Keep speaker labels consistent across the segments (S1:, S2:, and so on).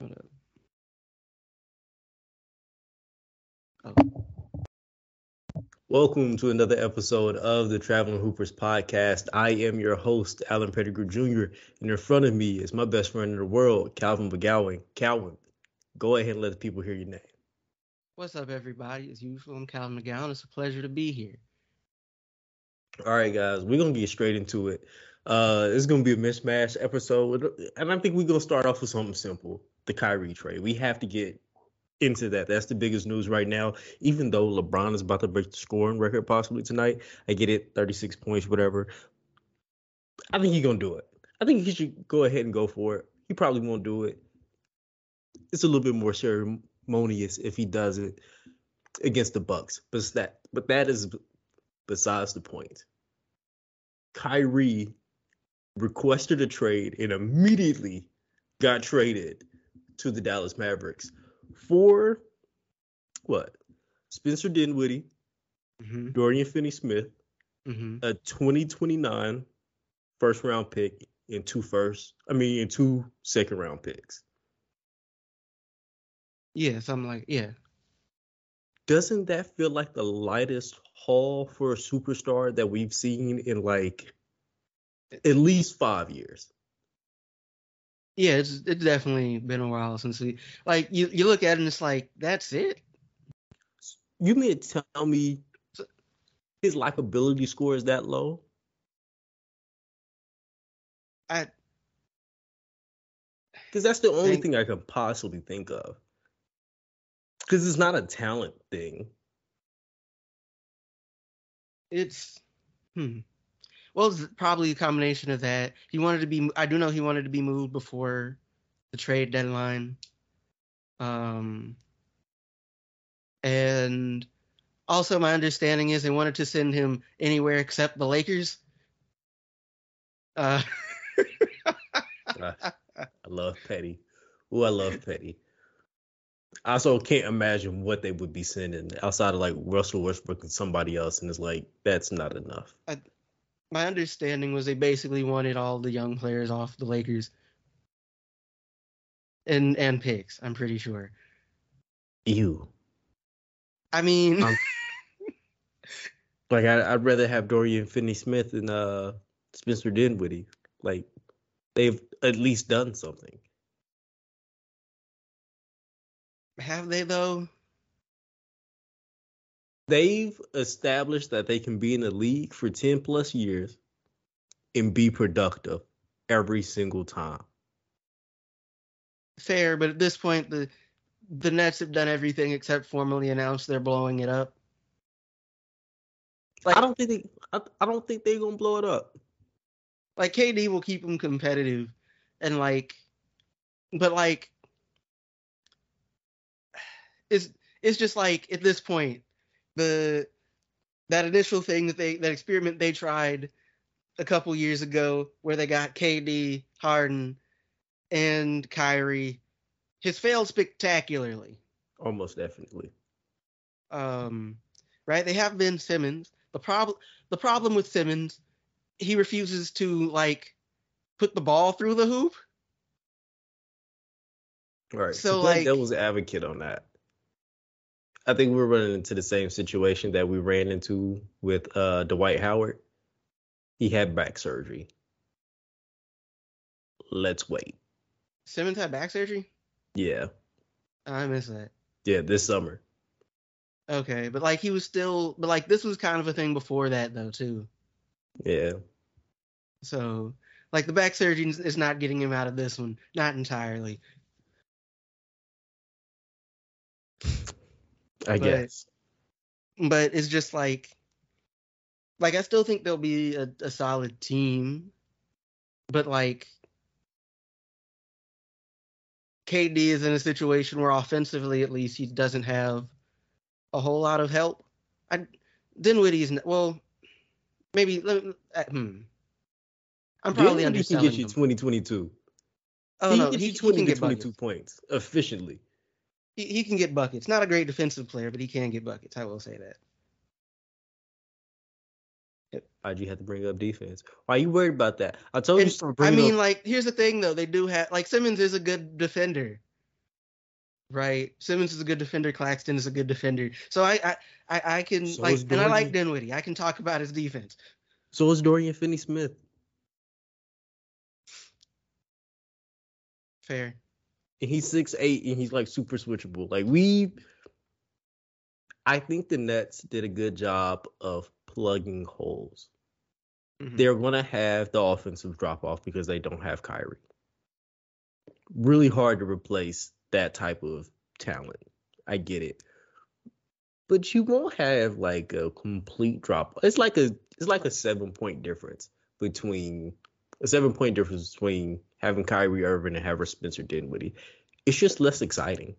S1: Hold up.
S2: Welcome to another episode of the Traveling Hoopers podcast. I am your host, Alan Pettigrew Jr., and in front of me is my best friend in the world, Calvin McGowan. Calvin, go ahead and let the people hear your name.
S1: What's up, everybody? As usual, I'm Calvin McGowan. It's a pleasure to be here.
S2: All right, guys, we're gonna get straight into it. Uh, it's gonna be a mismatch episode, and I think we're gonna start off with something simple: the Kyrie trade. We have to get into that. That's the biggest news right now. Even though LeBron is about to break the scoring record possibly tonight, I get it, 36 points, whatever. I think he's gonna do it. I think he should go ahead and go for it. He probably won't do it. It's a little bit more ceremonious if he does it against the Bucks, but that but that is besides the point. Kyrie requested a trade and immediately got traded to the Dallas Mavericks for what? Spencer Dinwiddie,
S1: Mm-hmm.
S2: Dorian Finney Smith,
S1: Mm-hmm.
S2: a 2029 first round pick and two first, I mean, and two second round picks.
S1: Yeah, something like yeah.
S2: Doesn't that feel like the lightest haul for a superstar that we've seen in like at least five years?
S1: Yeah, it's it's definitely been a while since we like you you look at it and it's like that's it.
S2: You mean to tell me his likability score is that low?
S1: I
S2: Because that's the only
S1: Think-
S2: thing I could possibly think of. Because it's not a talent thing.
S1: it's hmm. Well, it's probably a combination of that. He wanted to be. I do know he wanted to be moved before the trade deadline. Um, and also my understanding is they wanted to send him anywhere except the Lakers. Uh,
S2: I love Petty. Oh, I love Petty. I also can't imagine what they would be sending outside of like Russell Westbrook and somebody else, and it's like that's not enough.
S1: My understanding was they basically wanted all the young players off the Lakers. And and picks, I'm pretty sure.
S2: Ew.
S1: I mean,
S2: Um, Like I, I'd rather have Dorian Finney-Smith and uh, Spencer Dinwiddie. Like they've at least done something.
S1: have they though?
S2: They've established that they can be in the league for ten plus years and be productive every single time.
S1: Fair, but at this point, the the Nets have done everything except formally announce they're blowing it up. Like,
S2: I don't think they, I, I don't think they're gonna blow it up.
S1: like KD will keep them competitive, and like, but like, it's it's just like at this point, the that initial thing that they that experiment they tried a couple years ago where they got KD, Harden, and Kyrie has failed spectacularly.
S2: Almost definitely.
S1: Um, right? They have Ben Simmons. The problem the problem with Simmons, he refuses to like put the ball through the hoop.
S2: Right.
S1: So, like-
S2: devil's advocate on that. I think we're running into the same situation that we ran into with uh, Dwight Howard. He had back surgery. Let's wait.
S1: Simmons had back surgery.
S2: Yeah.
S1: I missed that.
S2: Yeah, this summer.
S1: Okay, but like he was still, but like this was kind of a thing before that though too.
S2: Yeah.
S1: So like the back surgery is- is not getting him out of this one, not entirely.
S2: I
S1: But-
S2: guess.
S1: but it's just like like I still think they'll be a, a solid team, but like KD is in a situation where offensively at least he doesn't have a whole lot of help. I Dinwiddie's n- well maybe let me- uh, hmm. I'm probably
S2: Dinwiddie can
S1: underselling
S2: get you
S1: him.
S2: 2022.
S1: Oh
S2: he
S1: no,
S2: can get
S1: he,
S2: you
S1: he
S2: 20 to 22
S1: buckets.
S2: points efficiently.
S1: He, he can get buckets. Not a great defensive player, but he can get buckets. I will say that.
S2: Why'd you have to bring up defense? Why are you worried about that? I told you
S1: And,
S2: start
S1: I mean,
S2: up.
S1: like, here's the thing though. They do have like Simmons is a good defender, right? Simmons is a good defender. Claxton is a good defender. So I I I, I can
S2: So
S1: like, and I like. Dinwiddie. I can talk about his defense.
S2: So is Dorian Finney-Smith.
S1: Fair.
S2: And he's six eight and he's like super switchable. Like we, I think the Nets did a good job of plugging holes.
S1: Mhm.
S2: They're gonna have the offensive drop off because they don't have Kyrie. Really hard to replace that type of talent. I get it, but you won't have like a complete drop. It's like a it's like a seven point difference between a seven point difference between having Kyrie Irving and having Spencer Dinwiddie. It's just less exciting.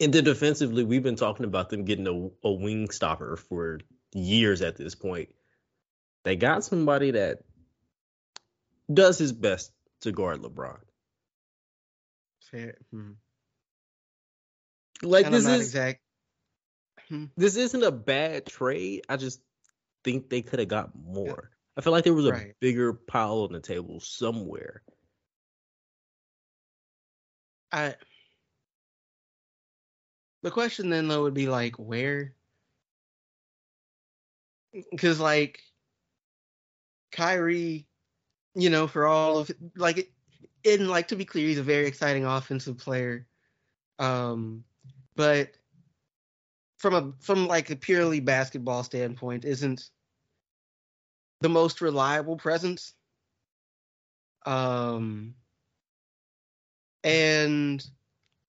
S2: And then defensively, we've been talking about them getting a, a wing stopper for years at this point. They got somebody that does his best to guard LeBron.
S1: Fair. Mhm.
S2: Like this is
S1: exact. Hmm.
S2: this isn't a bad trade. I just think they could have got more. I feel like there was a
S1: Right.
S2: bigger pile on the table somewhere.
S1: I. The question then though would be like where, because like Kyrie, you know, for all of like it, and like to be clear, he's a very exciting offensive player, um, but from a from like a purely basketball standpoint, isn't the most reliable presence. Um, and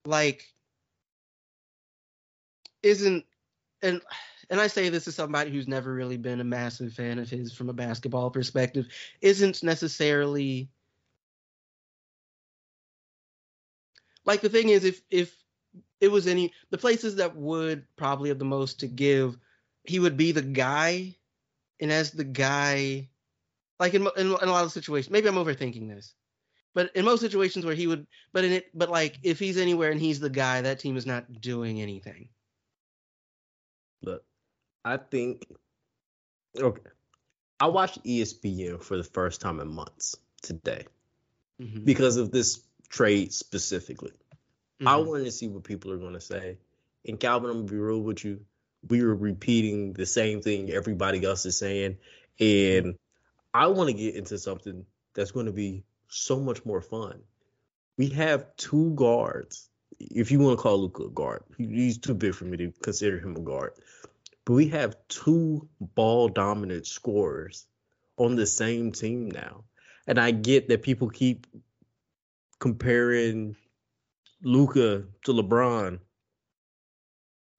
S1: like isn't and and I say this as somebody who's never really been a massive fan of his from a basketball perspective, isn't necessarily like the thing is if if it was any the places that would probably have the most to give, he would be the guy, and as the guy, like in in, in a lot of situations, maybe I'm overthinking this, but in most situations where he would, but in it, but like if he's anywhere and he's the guy, that team is not doing anything.
S2: Look, I think okay. I watched ESPN for the first time in months today
S1: Mhm.
S2: because of this trade specifically. I
S1: Mhm.
S2: wanted to see what people are going to say. And Calvin, I'm gonna be real with you. We were repeating the same thing everybody else is saying, and I want to get into something that's going to be so much more fun. We have two guards. If you want to call Luka a guard, he's too big for me to consider him a guard. But we have two ball dominant scorers on the same team now. And I get that people keep comparing Luka to LeBron.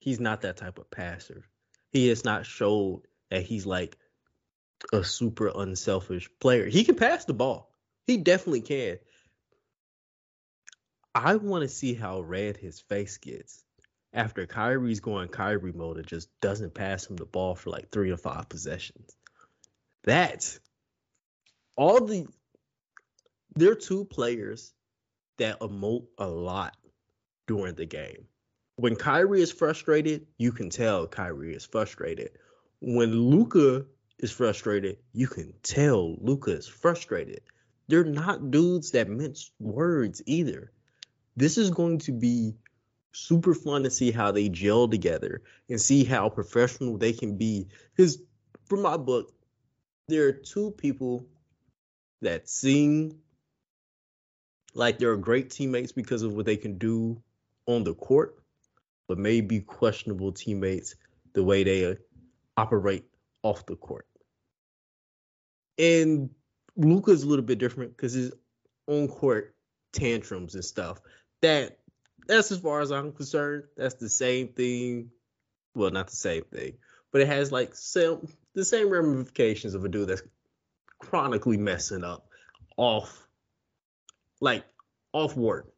S2: He's not that type of passer. He has not showed that he's like a super unselfish player. He can pass the ball. He definitely can. I want to see how red his face gets after Kyrie's going Kyrie mode and just doesn't pass him the ball for like three or five possessions. That all the they're two players that emote a lot during the game. When Kyrie is frustrated, you can tell Kyrie is frustrated. When Luka is frustrated, you can tell Luka is frustrated. They're not dudes that mince words either. This is going to be super fun to see how they gel together and see how professional they can be. Because from my book, there are two people that seem like they're great teammates because of what they can do on the court, but maybe questionable teammates the way they operate off the court. And Luka's a little bit different because his on court tantrums and stuff. That that's as far as I'm concerned. That's the same thing. Well, not the same thing, but it has like some the same ramifications of a dude that's chronically messing up off like off work.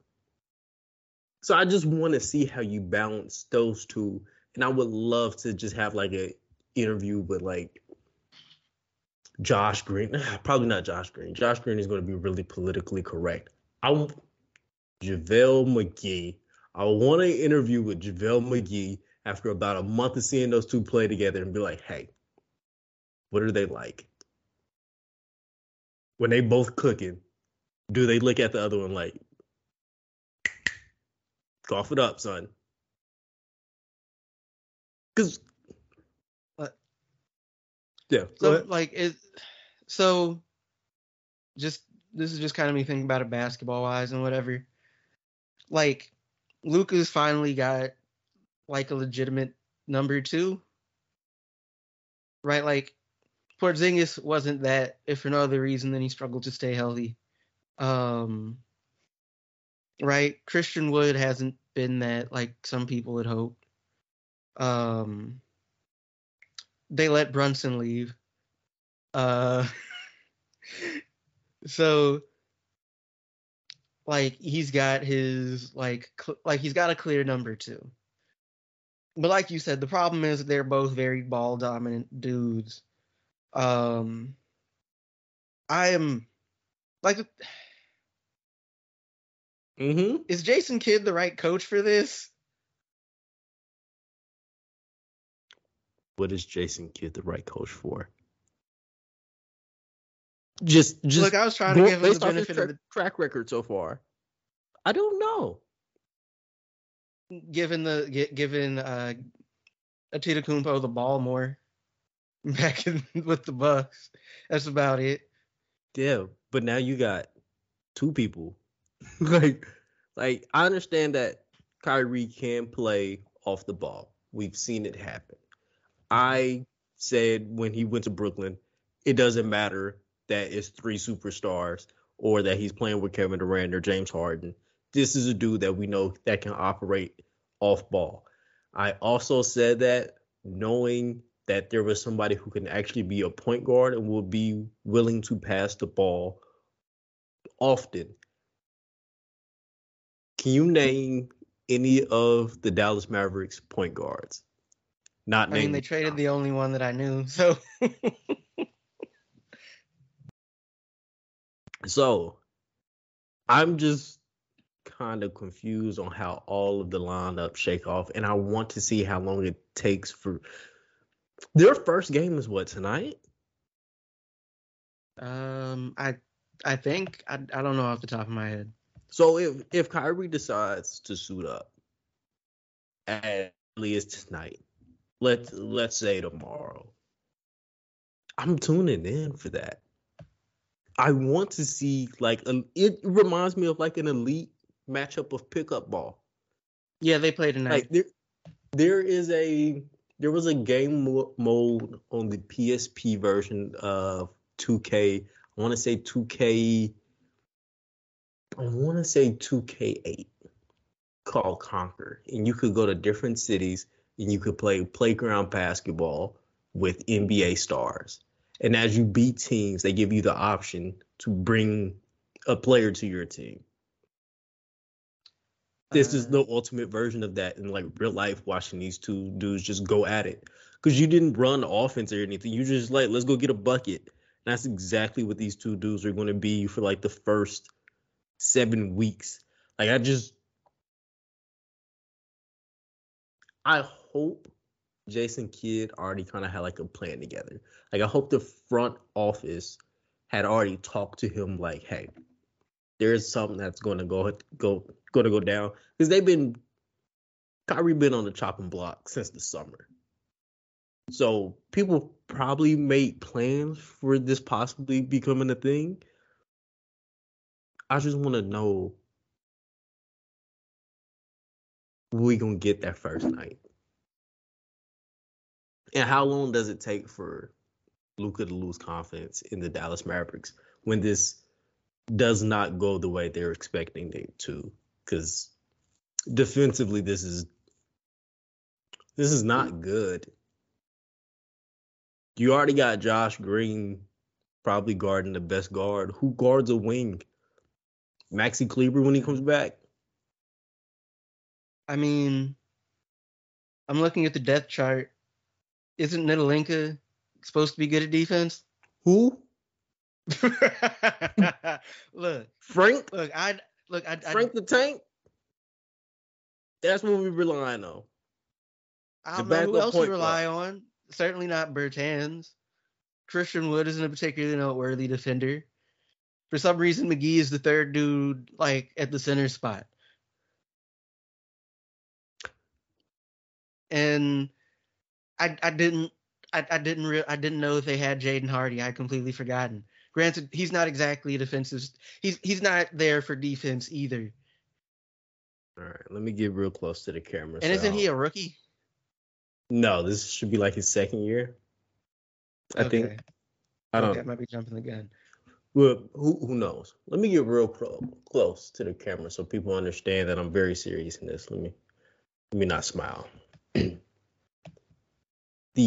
S2: So I just want to see how you balance those two. And I would love to just have like a interview with like Josh Green. Probably not Josh Green. Josh Green is going to be really politically correct. I JaVale McGee. I want to interview with JaVale McGee after about a month of seeing those two play together and be like, hey, what are they like? When they both cooking, do they look at the other one like, Cough it up, son. Cause
S1: What?
S2: yeah,
S1: So like it so just this is just kind of me thinking about it basketball wise and whatever. Like Luka's finally got like a legitimate number two. Right? Like Porzingis wasn't that if for no other reason than he struggled to stay healthy. Um right? Christian Wood hasn't been that like some people had hoped. Um they let Brunson leave. Uh so like he's got his like cl- like he's got a clear number two. But like you said, the problem is they're both very ball dominant dudes. Um I am like
S2: Mm-hmm.
S1: is Jason Kidd the right coach for this?
S2: What is Jason Kidd the right coach for? Just, just
S1: Look, I was trying to
S2: go-
S1: give him the
S2: based off his
S1: benefit
S2: track,
S1: of
S2: track record so far. I don't know.
S1: given the gi- given uh Antetokounmpo the ball more back in, with the Bucks. That's about it.
S2: Yeah, but now you got two people. like, like I understand that Kyrie can play off the ball. We've seen it happen. I said when he went to Brooklyn, it doesn't matter that it's three superstars or that he's playing with Kevin Durant or James Harden. This is a dude that we know that can operate off ball. I also said that knowing that there was somebody who can actually be a point guard and will be willing to pass the ball often. Can you name any of the Dallas Mavericks point guards? Not
S1: I mean, they traded the only one that I knew. So
S2: So I'm just kind of confused on how all of the lineup shake off, and I want to see how long it takes for their first game is what tonight?
S1: um, I I think I I don't know off the top of my head.
S2: So if if Kyrie decides to suit up at least tonight, let let's say tomorrow, I'm tuning in for that. I want to see like a, it reminds me of like an elite matchup of pickup ball.
S1: Yeah, they play tonight.
S2: Like there, there is a there was a game mo- mode on the PSP version of 2K. I want to say 2K. I want to say 2K8 called Conquer, and you could go to different cities and you could play playground basketball with NBA stars. And as you beat teams, they give you the option to bring a player to your team. This is
S1: Uh,
S2: the ultimate version of that in like real life watching these two dudes just go at it. Because you didn't run offense or anything. You just like let's go get a bucket. And that's exactly what these two dudes are going to be for like the first seven weeks like i just i hope jason kidd already kind of had like a plan together like i hope the front office had already talked to him like hey there's something that's going to go go going to go down because they've been Kyrie been on the chopping block since the summer. So people probably made plans for this possibly becoming a thing. I just want to know we gonna get that first night, and how long does it take for Luka to lose confidence in the Dallas Mavericks when this does not go the way they're expecting it to? Because defensively, this is this is not good. You already got Josh Green probably guarding the best guard. Who guards a wing? Maxi Kleber when he comes back.
S1: I mean, I'm looking at the depth chart. Isn't Ntilikina supposed to be good at defense?
S2: Who?
S1: look,
S2: Frank?
S1: look, I look, I,
S2: Frank the Tank? That's what we rely on.
S1: I, I
S2: the
S1: don't know who else
S2: point
S1: rely on. Certainly not Bertans. Christian Wood isn't a particularly noteworthy defender. For some reason, McGee is the third dude, like at the center spot. and I I didn't I, I didn't re- I didn't know if they had Jaden Hardy. I completely forgotten. Granted, he's not exactly a defensive. He's he's not there for defense either.
S2: All right, let me get real close to the camera.
S1: And isn't he a rookie?
S2: No, this should be like his second year. I okay. think. I don't.
S1: Okay, I might be jumping the gun.
S2: Well, who who knows? Let me get real close to the camera so people understand that I'm very serious in this. Let me let me not smile. the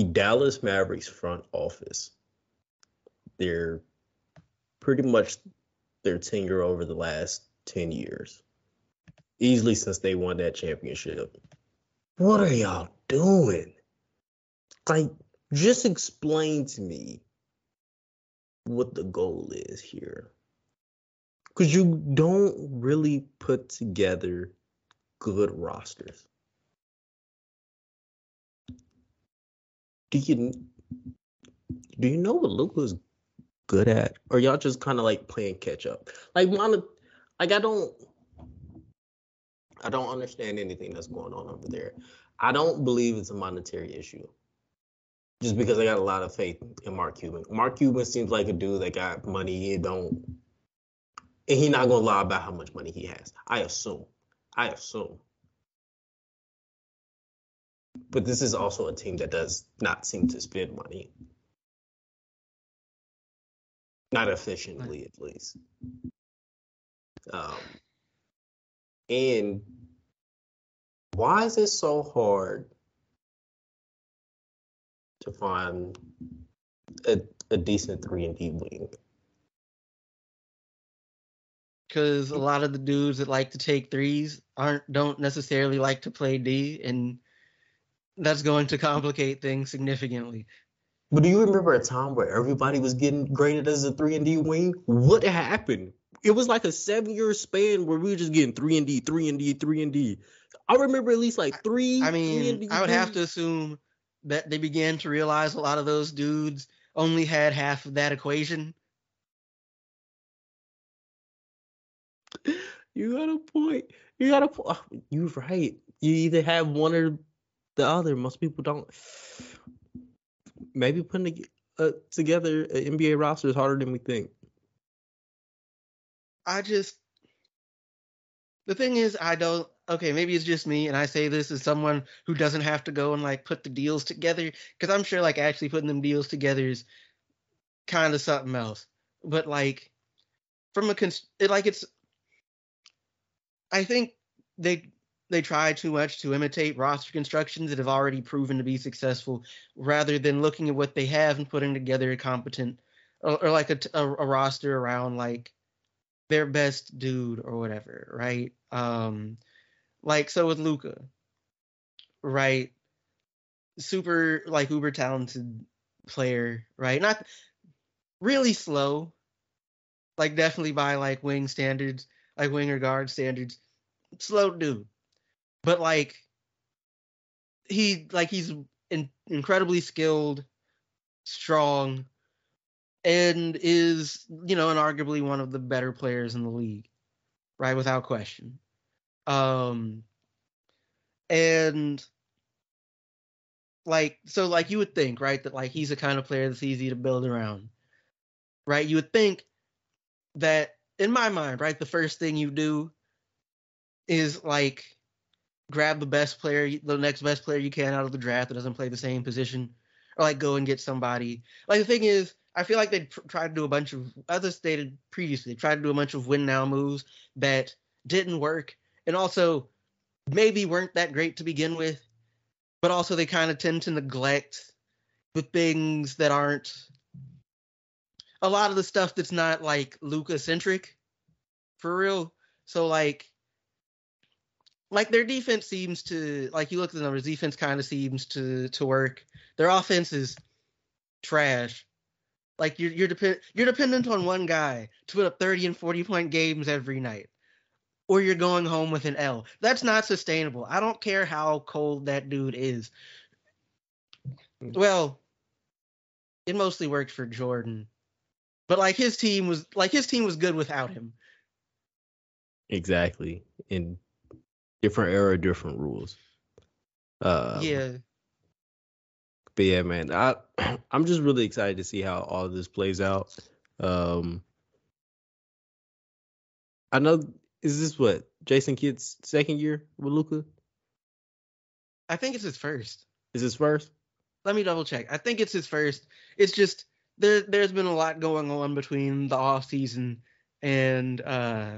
S2: Dallas Mavericks front office, they're pretty much their tenure over the last 10 years, easily since they won that championship. What are y'all doing? Like, just explain to me what the goal is here. Because you don't really put together good rosters. Do you do you know what Luka's good at, or y'all just kind of like playing catch up? Like, mon- like I don't, I don't understand anything that's going on over there. I don't believe it's a monetary issue. Just because I got a lot of faith in Mark Cuban. Mark Cuban seems like a dude that got money. He don't, and he not gonna lie about how much money he has. I assume. I assume. But this is also a team that does not seem to spend money. Not efficiently, at least. Um, and why is it so hard to find a, a decent three and D wing?
S1: Because a lot of the dudes that like to take threes aren't don't necessarily like to play D, and that's going to complicate things significantly.
S2: But do you remember a time where everybody was getting graded as a three and D wing? What happened? It was like a seven year span where we were just getting three and D, three and D, three and D. I remember at least like three.
S1: I mean, I would have to assume that they began to realize a lot of those dudes only had half of that equation.
S2: You got a point. You got a point. Oh, you're right. You either have one or the other. Most people don't. Maybe putting uh, together an NBA roster is harder than we think.
S1: I just the thing is, I don't. Okay, maybe it's just me, and I say this as someone who doesn't have to go and like put the deals together, because I'm sure like actually putting them deals together is kind of something else. But like from a cons- it, like it's, I think they they try too much to imitate roster constructions that have already proven to be successful rather than looking at what they have and putting together a competent or, or like a, a, a, roster around like their best dude or whatever right um like so with Luka, right? Super like uber talented player right? Not really slow. Like definitely by like wing standards like winger guard standards. Slow dude. But like he like he's in, incredibly skilled, strong, and is you know and arguably one of the better players in the league, right? Without question. Um, and like so like you would think right that like he's the kind of player that's easy to build around right you would think that in my mind right the first thing you do is like grab the best player, the next best player you can out of the draft that doesn't play the same position, or like go and get somebody. Like the thing is, I feel like they tr- tried to do a bunch of, as I stated previously, they tried to do a bunch of win now moves that didn't work, and also maybe weren't that great to begin with, but also they kind of tend to neglect the things that aren't a lot of the stuff that's not like Luka centric for real. So like like their defense seems to like you look at the numbers, defense kind of seems to to work. Their offense is trash. Like you're you're depend you're dependent on one guy to put up 30 and 40 point games every night. Or you're going home with an L. That's not sustainable. I don't care how cold that dude is. Well, it mostly worked for Jordan. But like his team was like his team was good without him.
S2: Exactly. And different era, different rules. Um,
S1: yeah.
S2: But yeah, man, I I'm just really excited to see how all this plays out. Um, I know is this what Jason Kidd's second year with Luka?
S1: I think it's his first.
S2: Is his first?
S1: Let me double check. I think it's his first. It's just there there's been a lot going on between the off season and uh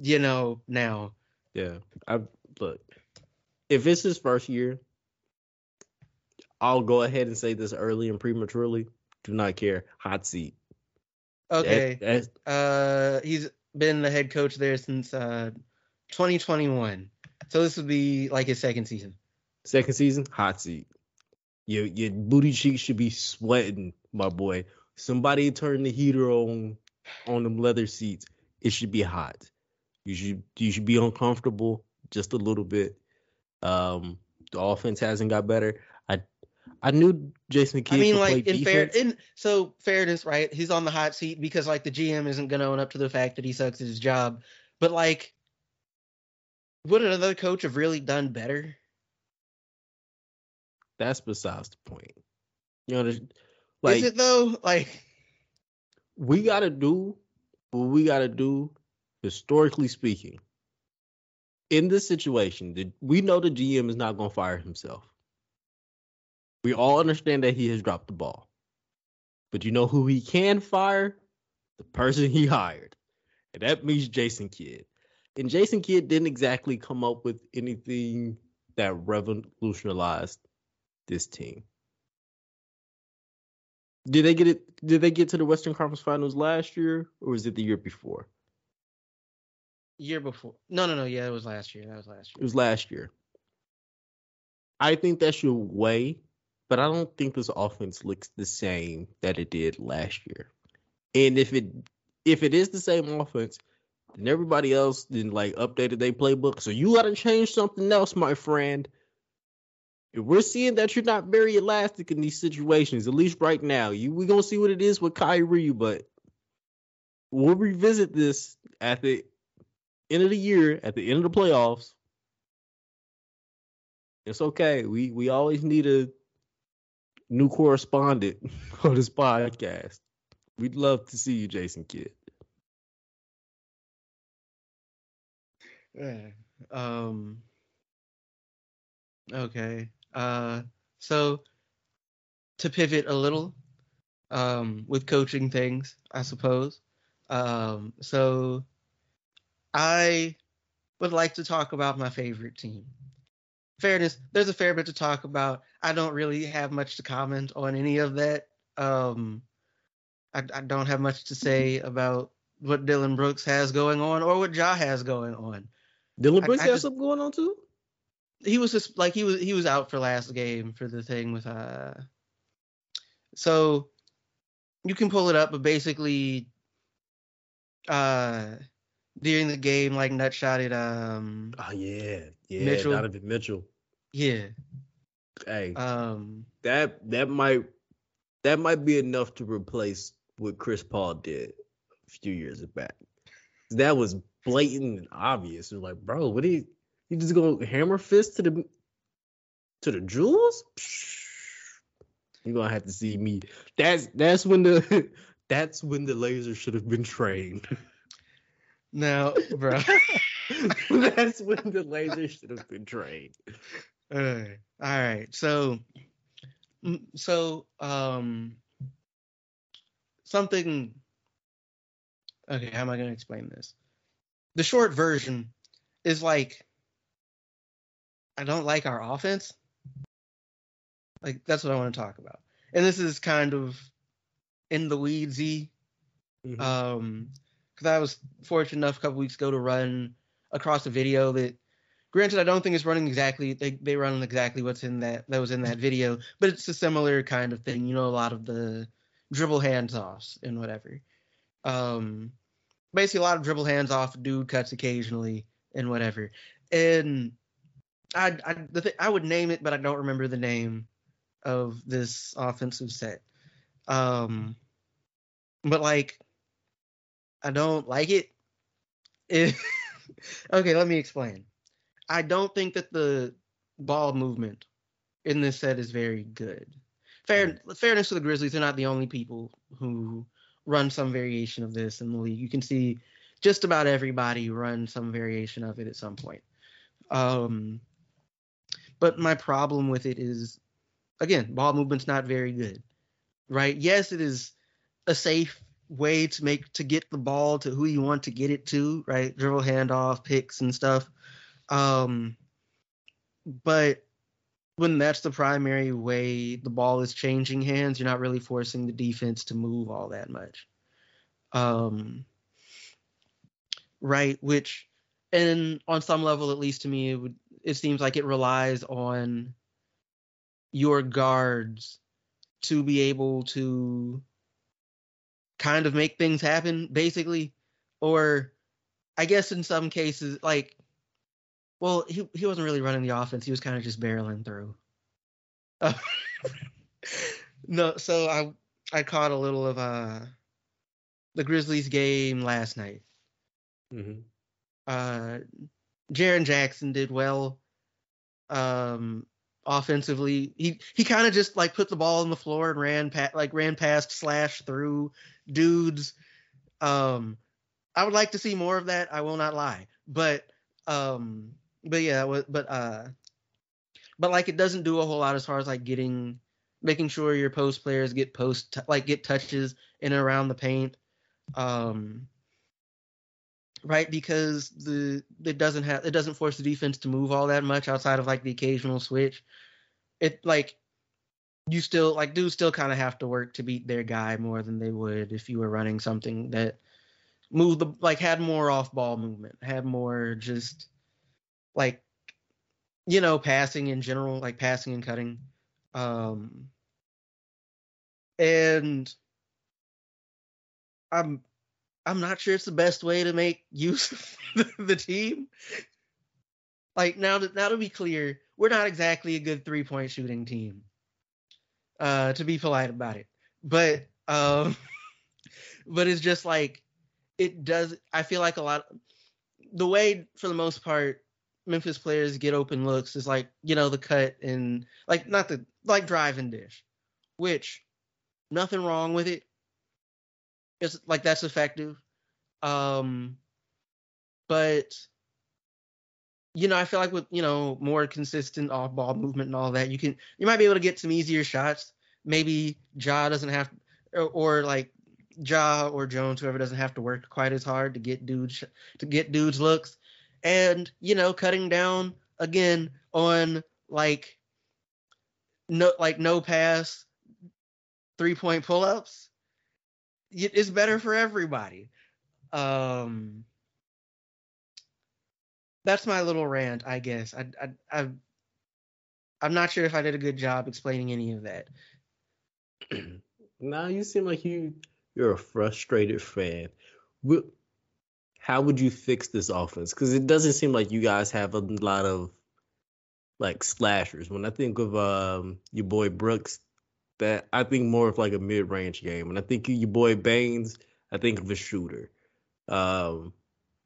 S1: you know now.
S2: Yeah. I look. If it's his first year, I'll go ahead and say this early and prematurely. Do not care. Hot seat.
S1: Okay.
S2: that's-
S1: Uh he's been the head coach there since uh 2021. So this would be like his second season.
S2: Second season, hot seat. Your your booty cheeks should be sweating, my boy. Somebody turn the heater on on them leather seats. It should be hot. You should you should be uncomfortable just a little bit. Um, the offense hasn't got better. I knew Jason Kidd
S1: I mean, like in fair, in so fairness, right? He's on the hot seat because like the GM isn't gonna own up to the fact that he sucks at his job. But like, would another coach have really done better?
S2: That's besides the point. You know, like
S1: Is it though? Like,
S2: we gotta do what we gotta do historically speaking. In this situation, the, we know the GM is not gonna fire himself. We all understand that he has dropped the ball. But you know who he can fire? The person he hired. And that means Jason Kidd. And Jason Kidd didn't exactly come up with anything that revolutionized this team. Did they get it? Did they get to the Western Conference Finals last year, or was it the year before?
S1: year before? No, no, no. Yeah, it was last year. That was last year.
S2: It was last year. I think that should weigh, but I don't think this offense looks the same that it did last year. And if it if it is the same offense, then everybody else then like updated their playbook. So you got to change something else, my friend. If we're seeing that you're not very elastic in these situations, at least right now, you we gonna see what it is with Kyrie, but we'll revisit this at the end of the year, at the end of the playoffs. It's okay. We we always need a new correspondent on this podcast. We'd love to see you, Jason Kidd.
S1: Yeah. Um. Okay. Uh. So to pivot a little, um, with coaching things, I suppose. Um. So I would like to talk about my favorite team. Fairness, there's a fair bit to talk about. I don't really have much to comment on any of that. Um, I, I don't have much to say about what Dillon Brooks has going on or what Ja has going on.
S2: Dillon
S1: I-
S2: Brooks
S1: I
S2: has
S1: just-
S2: something going on too.
S1: he was just like he was he was out for last game for the thing with uh so you can pull it up but basically uh during the game like nutshotted um
S2: Oh yeah, yeah.
S1: Mitchell.
S2: Donovan Mitchell.
S1: yeah
S2: Hey,
S1: um
S2: that that might that might be enough to replace what Chris Paul did a few years back. That was blatant and obvious. It was like, bro, what do you you just gonna hammer fist to the to the jewels? You're gonna have to see me. That's that's when the that's when the laser should have been trained.
S1: now bro
S2: that's when the laser should have been trained.
S1: All right. So, mm, so um, something. Okay, how am I going to explain this? The short version is like, I don't like our offense. Like that's what I want to talk about, and this is kind of in the weedsy
S2: Mhm.
S1: um because i was fortunate enough a couple weeks ago to run across a video that granted i don't think it's running exactly they, they run exactly what's in that that was in that video but it's a similar kind of thing you know a lot of the dribble hands offs and whatever um basically a lot of dribble hands off dude cuts occasionally and whatever and i i the th- i would name it but i don't remember the name of this offensive set um but like I don't like it. It- okay, let me explain. I don't think that the ball movement in this set is very good. Fair fairness to the Grizzlies, they're not the only people who run some variation of this in the league. You can see just about everybody run some variation of it at some point. Um, but my problem with it is, again, ball movement's not very good, right? Yes, it is a safe way to make to get the ball to who you want to get it to, right? Dribble handoff, picks and stuff. Um, but when that's the primary way the ball is changing hands, you're not really forcing the defense to move all that much. Um, right, which and on some level, at least to me, it would it seems like it relies on your guards to be able to kind of make things happen, basically. Or I guess in some cases, like well, he he wasn't really running the offense. He was kind of just barreling through. Uh, no, so I I caught a little of uh the Grizzlies game last night. Mm-hmm. Uh, Jaren Jackson did well. Um, offensively, he he kind of just like put the ball on the floor and ran pa- like ran past slash through dudes. Um, I would like to see more of that. I will not lie, but um, but yeah, but uh, but like it doesn't do a whole lot as far as like getting, making sure your post players get post like get touches in and around the paint, um, right? Because the it doesn't have it doesn't force the defense to move all that much outside of like the occasional switch. It like you still like do still kind of have to work to beat their guy more than they would if you were running something that moved the like had more off ball movement, had more just like you know passing in general like passing and cutting. Um and i'm i'm not sure it's the best way to make use of the, the team. Like now to now to be clear we're not exactly a good three point shooting team. Uh to be polite about it. But um but it's just like it does i feel like a lot the way for the most part Memphis players get open looks is like you know the cut and like not the like drive and dish, which nothing wrong with it. It's like that's effective, um, but you know I feel like with you know more consistent off ball movement and all that you can you might be able to get some easier shots. Maybe Ja doesn't have or, or like Ja or Jones whoever doesn't have to work quite as hard to get dudes to get dudes looks and you know cutting down again on like no like no pass three point pull ups it's better for everybody. Um that's my little rant i guess. I i, I i'm not sure if i did a good job explaining any of that.
S2: Now you seem like you you're a frustrated fan how would you fix this offense? Because it doesn't seem like you guys have a lot of like slashers. When I think of um, your boy Brooks, that I think more of like a mid range game. When I think of your boy Baynes, I think of a shooter. Um,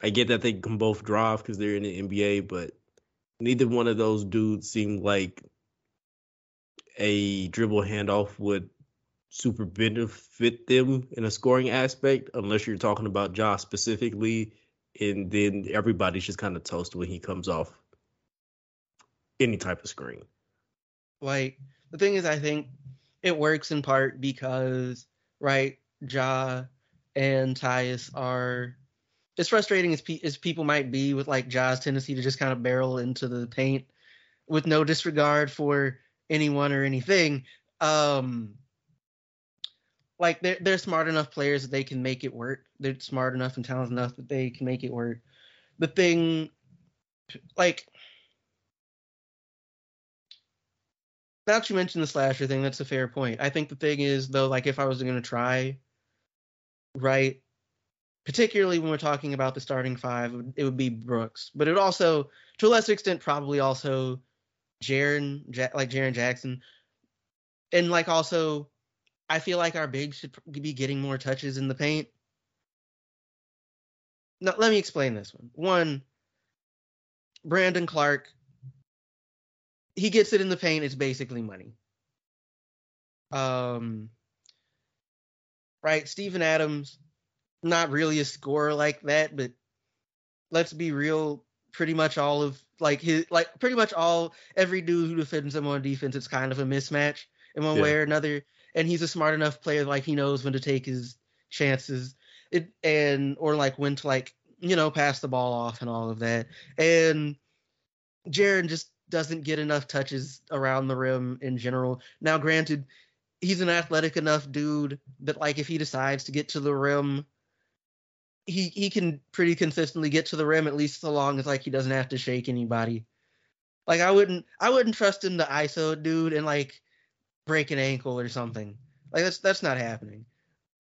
S2: I get that they can both drive because they're in the NBA, but neither one of those dudes seem like a dribble handoff would super benefit them in a scoring aspect, unless you're talking about Josh specifically, and then everybody's just kind of toast when he comes off any type of screen.
S1: Like the thing is, I think it works in part because right, Ja and Tyus are as frustrating as, pe- as people might be with like Ja's tendency to just kind of barrel into the paint with no disregard for anyone or anything. Um, like they're they're smart enough players that they can make it work. They're smart enough and talented enough that they can make it work. The thing, like, now that you mentioned the slasher thing, that's a fair point. I think the thing is though, like if I was going to try, right, particularly when we're talking about the starting five, it would be Brooks, but it also, to a lesser extent, probably also Jaren, like Jaren Jackson, and like also I feel like our bigs should be getting more touches in the paint. Now, let me explain this one. One, Brandon Clarke, he gets it in the paint, it's basically money. Um, right, Steven Adams, not really a scorer like that, but let's be real, pretty much all of like his like pretty much all every dude who defends him on defense, it's kind of a mismatch in one
S2: Yeah.
S1: way or another. And he's a smart enough player, like he knows when to take his chances, it and or like when to like you know pass the ball off and all of that. And Jaren just doesn't get enough touches around the rim in general. Now, granted, he's an athletic enough dude that like if he decides to get to the rim, he he can pretty consistently get to the rim at least so long as like he doesn't have to shake anybody. Like I wouldn't I wouldn't trust him to ISO dude and like break an ankle or something. Like that's that's not happening.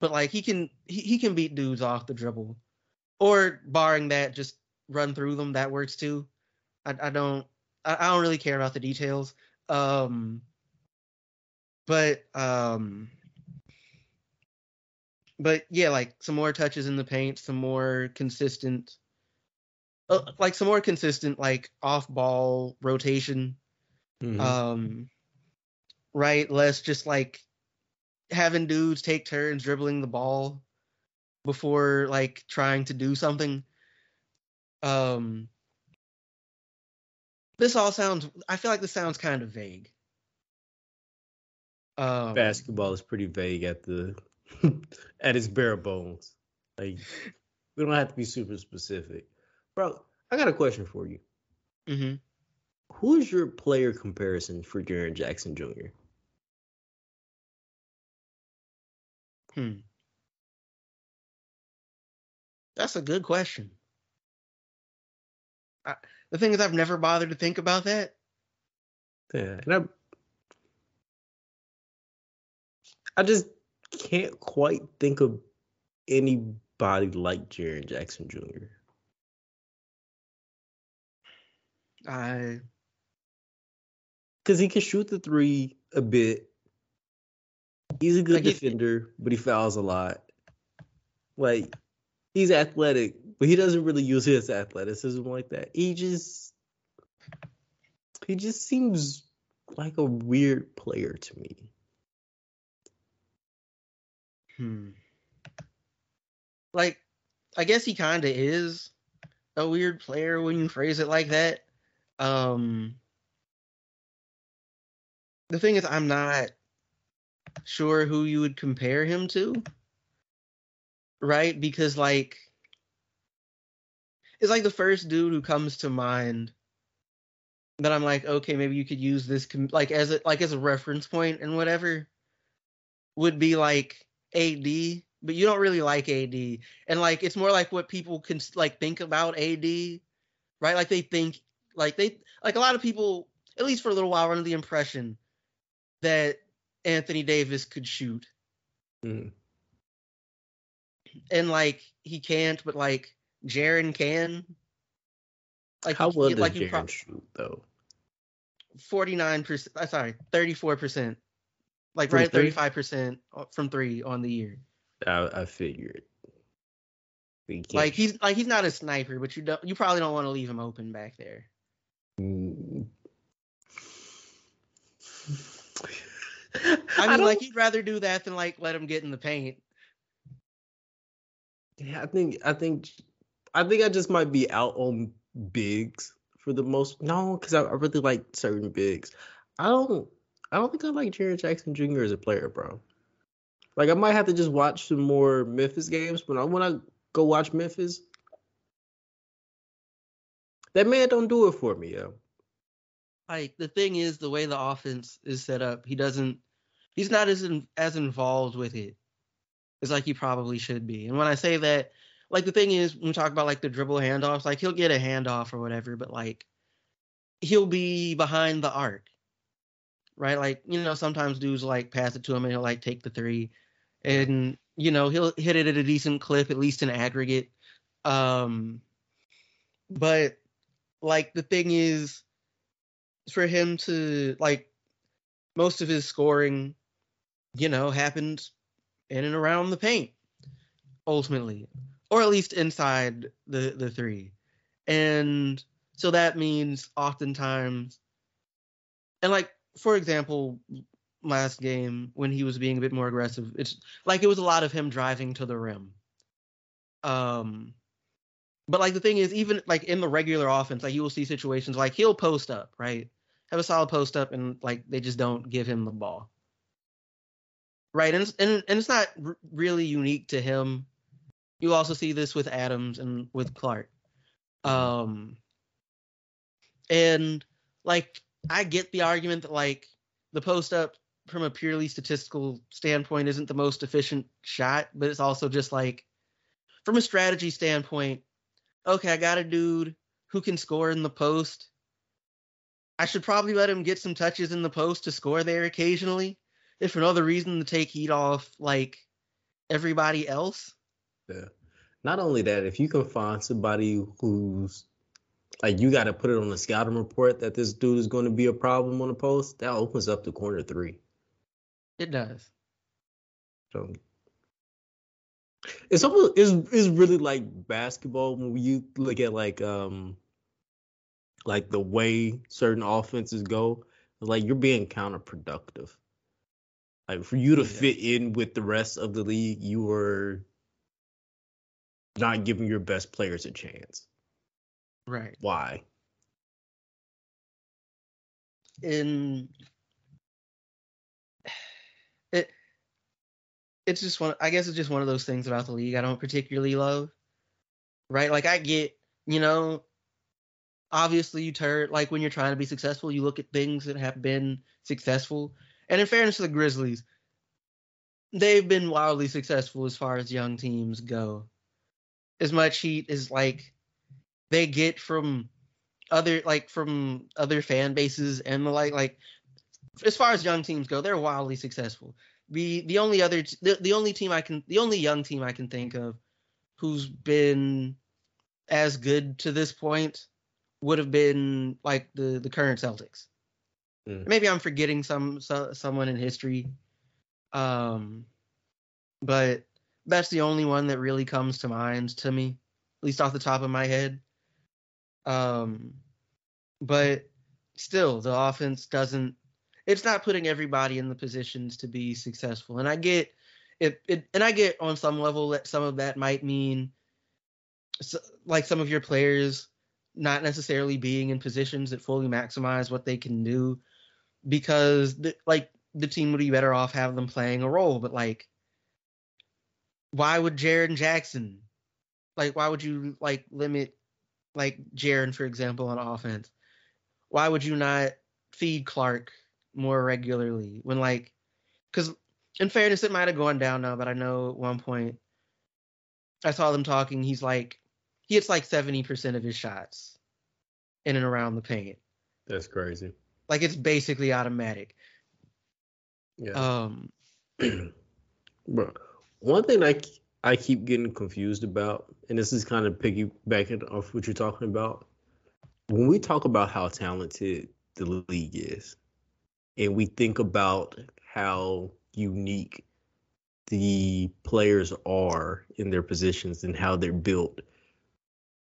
S1: But like he can he, he can beat dudes off the dribble. Or barring that, just run through them. That works too. I, I don't I, I don't really care about the details. Um but um but yeah, like some more touches in the paint, some more consistent uh, like some more consistent like off ball rotation
S2: Mhm.
S1: um right less just like having dudes take turns dribbling the ball before like trying to do something um this all sounds i feel like this sounds kind of vague um
S2: Basketball is pretty vague at the at its bare bones. Like we don't have to be super specific, bro. I got a question for you.
S1: mhm.
S2: Who is your player comparison for Jaren Jackson Jr.?
S1: Hmm that's a good question I, the thing is i've never bothered to think about that
S2: Yeah, and I, I just can't quite think of anybody like Jaren Jackson Jr.
S1: i
S2: Because he can shoot the three a bit. He's a good
S1: Like,
S2: defender, but he fouls a lot. Like he's athletic, but he doesn't really use his athleticism like that. He just he just seems like a weird player to me.
S1: Hmm. Like, I guess he kind of is a weird player when you phrase it like that. Um, the thing is, I'm not sure who you would compare him to, right? Because like, it's like the first dude who comes to mind that I'm like, okay, maybe you could use this com- like as a like as a reference point and whatever would be like AD, but you don't really like AD, and like it's more like what people can like think about AD, right? Like they think like they like a lot of people, at least for a little while, under the impression that Anthony Davis could shoot,
S2: Mhm.
S1: and like he can't, but like Jaren can. Like
S2: How well does
S1: like you
S2: Jaren
S1: pro-
S2: shoot though?
S1: 49%, uh, sorry, 34%. Like
S2: From
S1: right 35% from 3 on the year.
S2: I, I figured. He
S1: Like he's like he's not a sniper, but you don't you probably don't want to leave him open back there.
S2: Mm.
S1: I mean,
S2: don't-
S1: like you'd rather do that than like let him get in the paint.
S2: Yeah, I think I think I think I just might be out on bigs for the most. No, because I, I really like certain bigs. I don't. I don't think I like Jaren Jackson Jr. as a player, bro. Like I might have to just watch some more Memphis games. But I, want to go watch Memphis, that man don't do it for me, yo.
S1: Like the thing is, the way the offense is set up, he doesn't. He's not as in, as involved with it as like he probably should be. And when I say that, like the thing is, when we talk about like the dribble handoffs, like he'll get a handoff or whatever, but like he'll be behind the arc, right? Like you know, sometimes dudes like pass it to him and he'll like take the three, and you know he'll hit it at a decent clip, at least in aggregate. Um, but like the thing is, for him to like most of his scoring, you know, happened in and around the paint, ultimately, or at least inside the the three, and so that means oftentimes and like for example, last game when he was being a bit more aggressive, it's like it was a lot of him driving to the rim. Um, but like the thing is, even like in the regular offense, like you will see situations like he'll post up, right? Have a solid post up, and like they just don't give him the ball, right? And and and it's not r- really unique to him. You also see this with Adams and with Clarke. Um, and like I get the argument that like the post up from a purely statistical standpoint isn't the most efficient shot, but it's also just like from a strategy standpoint, okay, I got a dude who can score in the post. I should probably let him get some touches in the post to score there occasionally, if for no other reason to take heat off like everybody else.
S2: Yeah. Not only that, if you can find somebody who's like you got to put it on the scouting report that this dude is going to be a problem on the post, that opens up the corner three.
S1: It does.
S2: So it's almost it's, it's really like basketball when you look at like um like the way certain offenses go. Like you're being counterproductive. Like for you to
S1: Yeah.
S2: fit in with the rest of the league, you are not giving your best players a chance.
S1: Right.
S2: Why?
S1: in it it's just one I guess it's just one of those things about the league I don't particularly love. Right? Like I get, you know, obviously you turn like when you're trying to be successful, you look at things that have been successful. And in fairness to the Grizzlies, they've been wildly successful as far as young teams go. As much heat as like they get from other like from other fan bases and the like like as far as young teams go they're wildly successful the the only other the, the only team i can the only young team i can think of who's been as good to this point would have been like the the current celtics
S2: Mm.
S1: maybe i'm forgetting some, so, someone in history um but that's the only one that really comes to mind to me at least off the top of my head um, but still, the offense doesn't. It's not putting everybody in the positions to be successful. And I get it. it and I get on some level that some of that might mean, so, like some of your players not necessarily being in positions that fully maximize what they can do, because the, like the team would be better off having them playing a role. But like, why would Jared Jackson? Like, why would you like limit like Jaren, for example, on offense, why would you not feed Clarke more regularly when like because in fairness it might have gone down now, but I know at one point I saw them talking, he's like he hits like 70% of his shots in and around the paint.
S2: That's crazy.
S1: Like it's basically automatic.
S2: Yeah.
S1: Um
S2: Bro, one thing I I keep getting confused about, and this is kind of piggybacking off what you're talking about. When we talk about how talented the league is, and we think about how unique the players are in their positions and how they're built,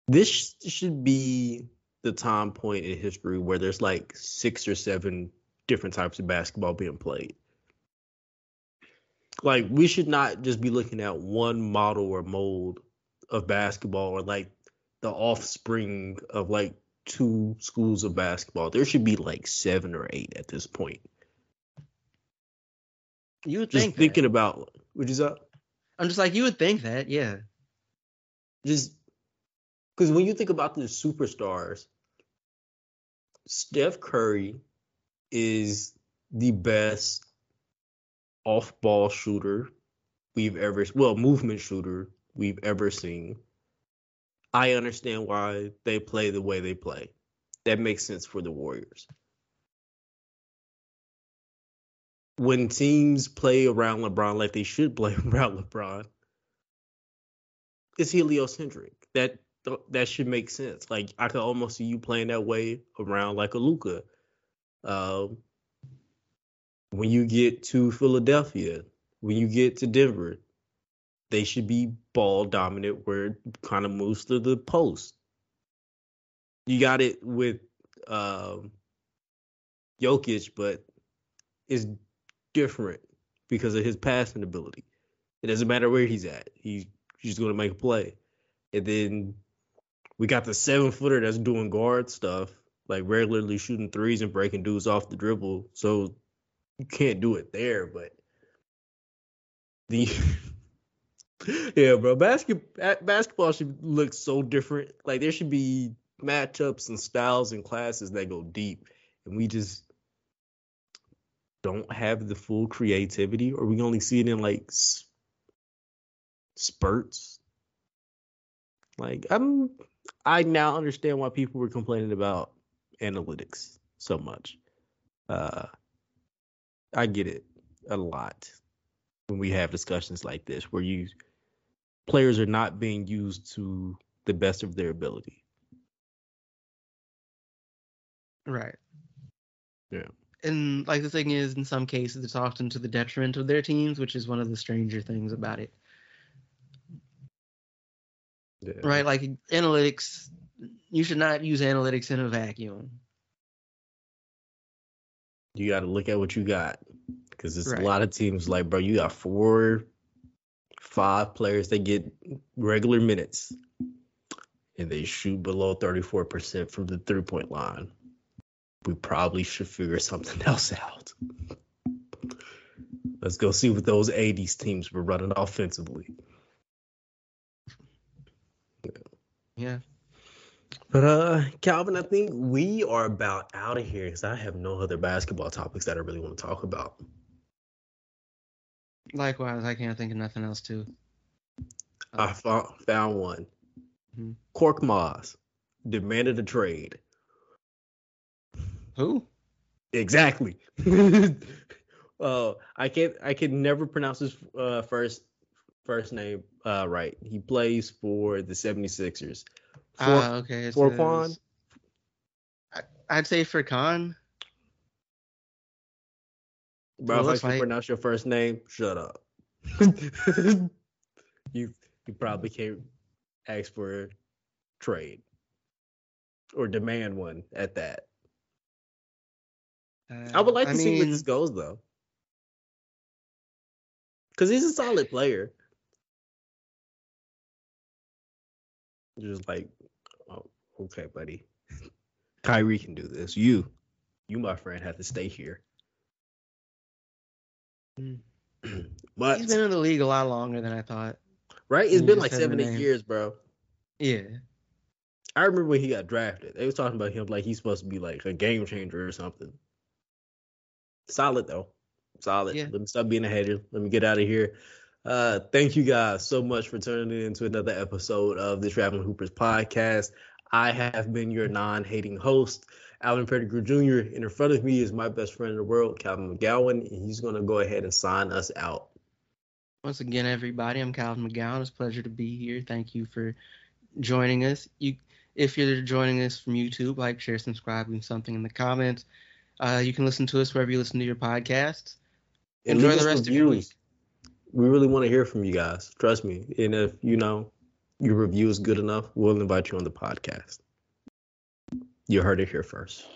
S2: this should be the time point in history where there's like six or seven different types of basketball being played like we should not just be looking at one model or mold of basketball or like the offspring of like two schools of basketball. There should be like seven or eight at this point.
S1: you would
S2: Just
S1: think
S2: thinking
S1: that.
S2: about which is up.
S1: I'm just like you would think that, yeah.
S2: Just because when you think about the superstars, Steph Curry is the best off-ball shooter we've ever well movement shooter we've ever seen. I understand why they play the way they play. That makes sense for the Warriors. When teams play around LeBron like they should play around LeBron, it's heliocentric. That that should make sense. Like I could almost see you playing that way around like a Luka. Um, when you get to Philadelphia, when you get to Denver, they should be ball dominant where it kind of moves to the post. You got it with um, Jokic, but it's different because of his passing ability. It doesn't matter where he's at. He's just going to make a play. And then we got the seven footer that's doing guard stuff, like regularly shooting threes and breaking dudes off the dribble. So you can't do it there, but the yeah, bro, basketball basketball should look so different. Like there should be matchups and styles and classes that go deep, and we just don't have the full creativity, or we only see it in like spurts. Like I'm, I now understand why people were complaining about analytics so much. Uh, I get it a lot when we have discussions like this, where you players are not being used to the best of their ability.
S1: Right.
S2: Yeah.
S1: And like the thing is, in some cases, it's often to the detriment of their teams, which is one of the stranger things about it.
S2: Yeah.
S1: Right? Like analytics, you should not use analytics in a vacuum.
S2: You got to look at what you got because it's
S1: Right.
S2: a lot of teams like, bro, you got four, five players that get regular minutes and they shoot below 34% from the three point line. We probably should figure something else out. Let's go see what those 80s teams were running offensively.
S1: Yeah.
S2: But uh Calvin, I think we are about out of here because I have no other basketball topics that I really want to talk about.
S1: Likewise, I can't think of nothing else too.
S2: I found, found one.
S1: Mhm.
S2: Korkmaz demanded a trade.
S1: Who?
S2: Exactly. uh, I can't. I can never pronounce his uh, first first name uh, right. He plays for the 76ers. For,
S1: Ah, okay. it
S2: Furkan?
S1: I, I'd say Furkan.
S2: bro, if I can
S1: like-
S2: pronounce your first name, shut up. you you probably can't ask for a trade or demand one at that. I would like to
S1: I
S2: see where this goes though. Cause he's a solid player. Just like, oh, okay, buddy. Kyrie can do this. You, you, my friend, have to stay here.
S1: Hmm.
S2: but
S1: He's been in the league a lot longer than I thought.
S2: right, it's
S1: he
S2: been like seven, eight years, bro.
S1: Yeah.
S2: I remember when he got drafted. They was talking about him like he's supposed to be like a game changer or something. Solid though. Solid.
S1: Yeah.
S2: Let me stop being a hater. Let me get out of here. Uh thank you guys so much for tuning in to another episode of the Traveling Hoopers podcast. I have been your non-hating host, Alvin Pettigrew Jr. And in front of me is my best friend in the world, Calvin McGowan, and he's gonna go ahead and sign us out.
S1: Once again, everybody, I'm Calvin McGowan. It's a pleasure to be here. Thank you for joining us. You, if you're joining us from YouTube, like, share, subscribe, leave something in the comments. Uh, you can listen to us wherever you listen to your podcasts. Enjoy the rest of your
S2: reviews. We really want to hear from you guys. Trust me. And if you know your review is good enough, we'll invite you on the podcast. You heard it here first.